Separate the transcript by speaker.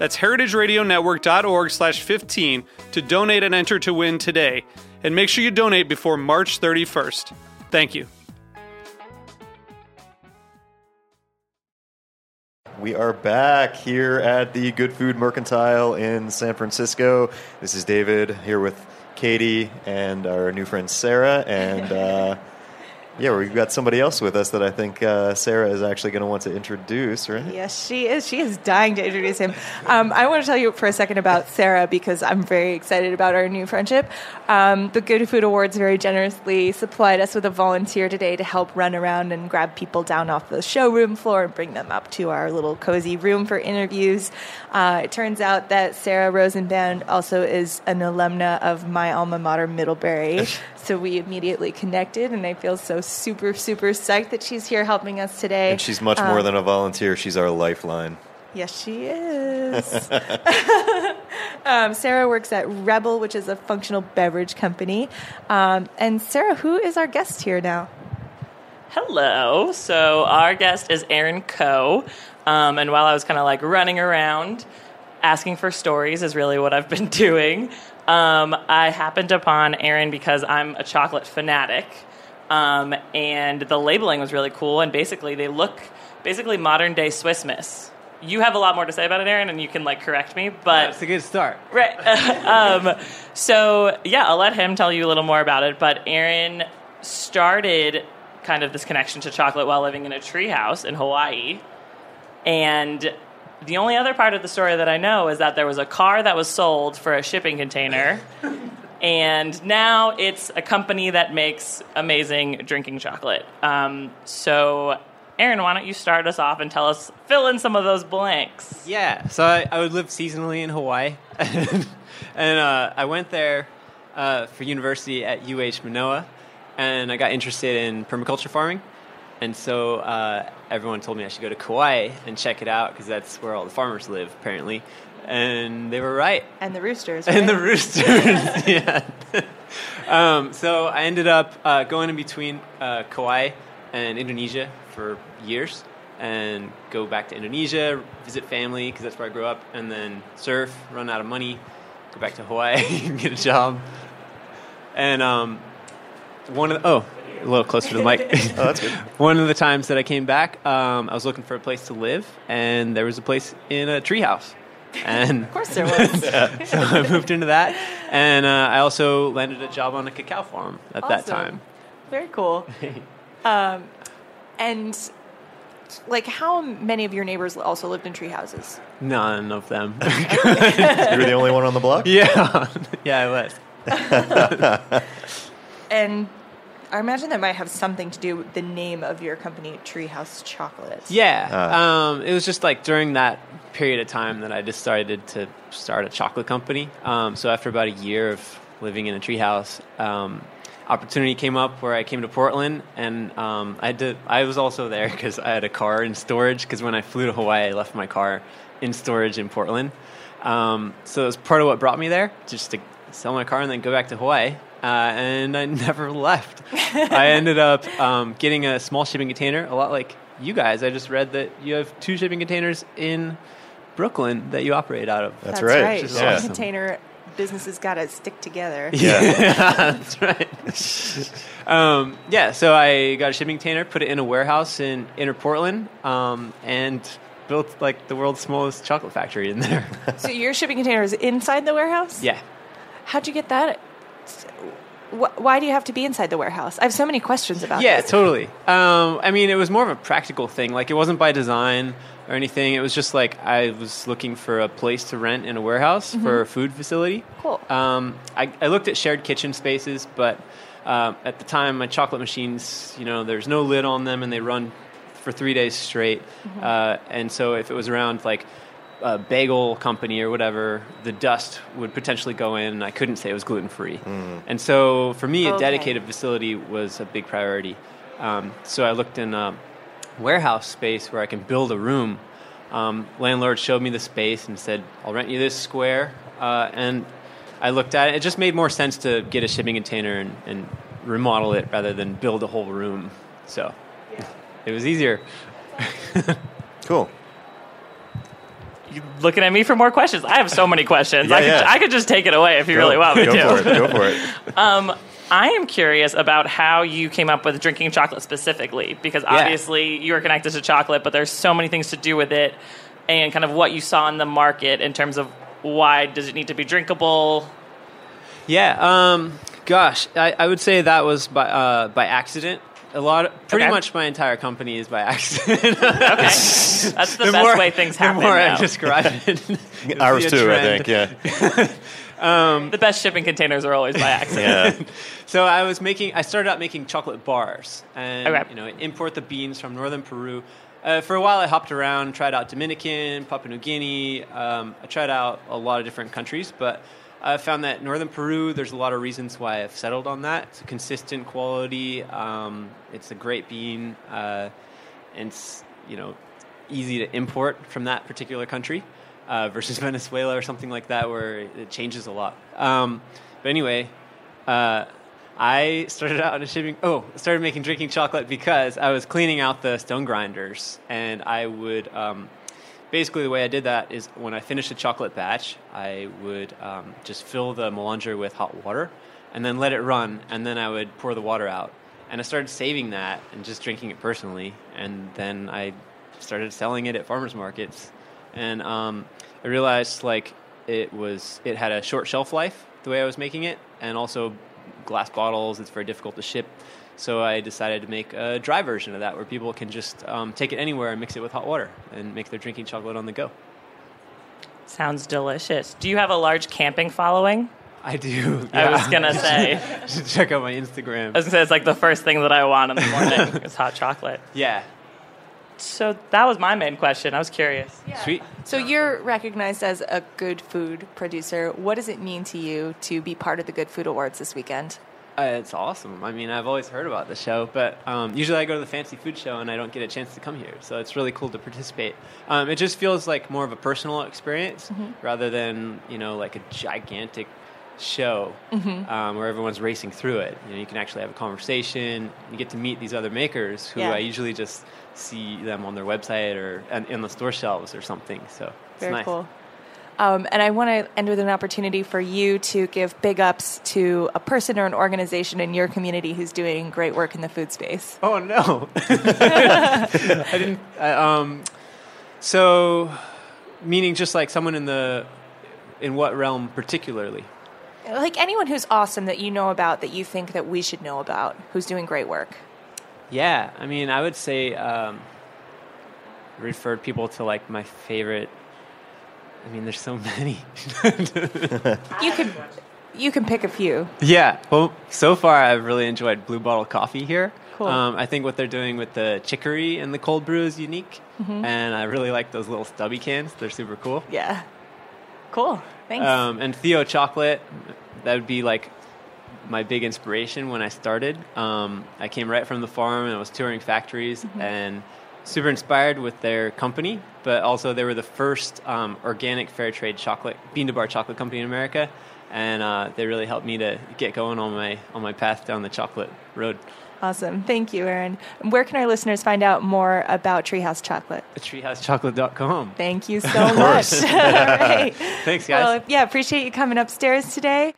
Speaker 1: That's heritageradionetwork.org slash 15 to donate and enter to win today. And make sure you donate before March 31st. Thank you.
Speaker 2: We are back here at the Good Food Mercantile in San Francisco. This is David here with Katie and our new friend Sarah. And uh, yeah, we've got somebody else with us that I think uh, Sarah is actually going to want to introduce, right?
Speaker 3: Yes, she is. She is dying to introduce him. Um, I want to tell you for a second about Sarah because I'm very excited about our new friendship. Um, the Good Food Awards very generously supplied us with a volunteer today to help run around and grab people down off the showroom floor and bring them up to our little cozy room for interviews. Uh, it turns out that Sarah Rosenband also is an alumna of my alma mater, Middlebury. so we immediately connected, and I feel so super, super psyched that she's here helping us today.
Speaker 2: And she's much more
Speaker 3: Um,
Speaker 2: than a volunteer, she's our lifeline.
Speaker 3: Yes, she is. um, Sarah works at REBBL, which is a functional beverage company. Um, and Sarah, who is our guest here now?
Speaker 4: Hello. So our guest is Aaron Koch. Um, and while I was kind of like running around asking for stories, is really what I've been doing. Um, I happened upon Aaron because I'm a chocolate fanatic. Um, and the labeling was really cool. And basically, they look basically modern day Swiss Miss. You have a lot more to say about it, Aaron, and you can like correct me. But
Speaker 5: it's a good start.
Speaker 4: Right. um, so yeah, I'll let him tell you a little more about it. But Aaron started kind of this connection to chocolate while living in a treehouse in Hawaii, and the only other part of the story that I know is that there was a car that was sold for a shipping container. And now it's a company that makes amazing drinking chocolate. Um, so, Aaron, why don't you start us off and tell us, fill in some of those blanks?
Speaker 5: Yeah, so I, I would live seasonally in Hawaii, and uh, I went there uh, for university at UH Manoa, and I got interested in permaculture farming, and so uh, everyone told me I should go to Kauai and check it out because that's where all the farmers live, apparently, and they were right.
Speaker 3: And the roosters.
Speaker 5: And the roosters, yeah. um, so I ended up uh, going in between uh, Kauai and Indonesia for years, and go back to Indonesia, visit family because that's where I grew up, and then surf, run out of money, go back to Hawaii, get a job, and um, one of the, oh. A little closer to the mic.
Speaker 2: Oh, that's good.
Speaker 5: One of the times that I came back, um, I was looking for a place to live, and there was a place in a treehouse. And
Speaker 3: Of course there was.
Speaker 5: so I moved into that, and uh, I also landed a job on a cacao farm at that time.
Speaker 3: Very cool. Um, and like, how many of your neighbors also lived in tree houses?
Speaker 5: None of them.
Speaker 2: You were the only one on the block?
Speaker 5: yeah, yeah, I was.
Speaker 3: And I imagine that might have something to do with the name of your company, Treehouse Chocolates.
Speaker 5: Yeah,
Speaker 2: Ah.
Speaker 5: um, it was just like during that period of time that I decided to start a chocolate company. Um, so after about a year of living in a treehouse, um, opportunity came up where I came to Portland, and um, I had to. I was also there because I had a car in storage. Because when I flew to Hawaii, I left my car in storage in Portland. Um, so it was part of what brought me there, just to sell my car and then go back to Hawaii. Uh, and I never left. I ended up um, getting a small shipping container, a lot like you guys. I just read that you have two shipping containers in Brooklyn that you operate out of.
Speaker 2: That's right.
Speaker 3: Shipping
Speaker 2: Yeah.
Speaker 3: container businesses got to stick together.
Speaker 2: Yeah.
Speaker 5: That's right. um, yeah, so I got a shipping container, put it in a warehouse in inner Portland, um, and built like the world's smallest chocolate factory in there.
Speaker 3: So your shipping container is inside the warehouse?
Speaker 5: yeah.
Speaker 3: How'd you get that? Wh- why do you have to be inside the warehouse? I have so many questions about
Speaker 5: Yeah,
Speaker 3: this.
Speaker 5: totally. Um, I mean, it was more of a practical thing. Like, it wasn't by design or anything. It was just like I was looking for a place to rent in a warehouse for a food facility.
Speaker 3: Cool.
Speaker 5: Um, I, I looked at shared kitchen spaces, but um, at the time, my chocolate machines, you know, there's no lid on them and they run for three days straight. Uh, and so if it was around like a bagel company or whatever, the dust would potentially go in, and I couldn't say it was gluten free. And so for me, a
Speaker 3: Okay.
Speaker 5: dedicated facility was a big priority. Um, so I looked in a warehouse space where I can build a room. Um, landlord showed me the space and said, "I'll rent you this square." Uh, and I looked at it. It just made more sense to get a shipping container and, and remodel it rather than build a whole room. So it was easier.
Speaker 2: Cool.
Speaker 4: You looking at me for more questions? I have so many questions.
Speaker 2: Yeah,
Speaker 4: I, could,
Speaker 2: yeah.
Speaker 4: I could just take it away if you
Speaker 2: Go-
Speaker 4: really want me
Speaker 2: go
Speaker 4: to.
Speaker 2: for it. Go for it.
Speaker 4: Um, I am curious about how you came up with drinking chocolate specifically, because obviously you are connected to chocolate, but there's so many things to do with it, and kind of what you saw in the market in terms of why does it need to be drinkable?
Speaker 5: Yeah. Um, gosh, I, I would say that was by uh, by accident. A lot, of, pretty
Speaker 4: Okay.
Speaker 5: much my entire company is by accident.
Speaker 4: Okay, that's the, best way things happen.
Speaker 5: The more I describe it,
Speaker 2: Ours
Speaker 5: see a
Speaker 2: too, I
Speaker 5: trend.
Speaker 2: think. Yeah.
Speaker 4: the best shipping containers are always by accident.
Speaker 2: Yeah.
Speaker 5: So I was making. I started out making chocolate bars, and
Speaker 4: Okay.
Speaker 5: you know, import the beans from northern Peru. Uh, for a while, I hopped around, tried out Dominican, Papua New Guinea. Um, I tried out a lot of different countries, but I found that northern Peru. There's a lot of reasons why I've settled on that. It's a consistent quality. Um, it's a great bean, uh, and it's you know easy to import from that particular country uh, versus Venezuela or something like that, where it changes a lot. Um, but anyway, uh, I started out in a shipping. Oh, started making drinking chocolate because I was cleaning out the stone grinders, and I would. Um, basically, the way I did that is when I finished a chocolate batch, I would um, just fill the melanger with hot water, and then let it run, and then I would pour the water out. And I started saving that and just drinking it personally, and then I started selling it at farmers markets, and um, I realized like it was it had a short shelf life the way I was making it, and also glass bottles. It's very difficult to ship. So I decided to make a dry version of that, where people can just um, take it anywhere and mix it with hot water and make their drinking chocolate on the go.
Speaker 4: Sounds delicious. Do you have a large camping following?
Speaker 5: I do.
Speaker 4: I was gonna say.
Speaker 5: You should check out my Instagram.
Speaker 4: I was gonna say it's like the first thing that I want in the morning is hot chocolate.
Speaker 5: yeah,
Speaker 4: So that was my main question. I was curious.
Speaker 5: sweet.
Speaker 3: So you're recognized as a good food producer. What does it mean to you to be part of the Good Food Awards this weekend?
Speaker 5: Uh, it's awesome. I mean, I've always heard about the show, but um, usually I go to the fancy food show and I don't get a chance to come here. So it's really cool to participate. Um, it just feels like more of a personal experience rather than you know like a gigantic show um, where everyone's racing through it. You know, you can actually have a conversation. You get to meet these other makers who
Speaker 3: Yeah.
Speaker 5: I usually just see them on their website or in the store shelves or something. So it's
Speaker 3: Very
Speaker 5: nice.
Speaker 3: cool. Um, and I want to end with an opportunity for you to give big ups to a person or an organization in your community who's doing great work in the food space.
Speaker 5: Oh no, I didn't. I, um, so, meaning just like someone in the in what realm particularly?
Speaker 3: Like anyone who's awesome that you know about that you think that we should know about, who's doing great work.
Speaker 5: Yeah, I mean, I would say um, referred people to like my favorite. I mean, there's so many.
Speaker 3: You can you can pick a few.
Speaker 5: Yeah. Well, so far I've really enjoyed Blue Bottle Coffee here.
Speaker 3: Cool.
Speaker 5: Um, I think what they're doing with the chicory and the cold brew is unique,
Speaker 3: Mm-hmm.
Speaker 5: and I really like those little stubby cans. They're super cool.
Speaker 3: Yeah. Cool. Thanks.
Speaker 5: Um, and Theo Chocolate, that would be like my big inspiration when I started. Um, I came right from the farm and I was touring factories and super inspired with their company, but also they were the first um, organic fair trade chocolate bean to bar chocolate company in America, and uh, they really helped me to get going on my on my path down the chocolate road.
Speaker 3: awesome. Thank you, Aaron. Where can our listeners find out more about Treehouse Chocolate?
Speaker 5: TreehouseChocolate.com.
Speaker 3: Thank you so much. Right.
Speaker 5: Thanks, guys.
Speaker 3: Well, yeah, appreciate you coming upstairs today.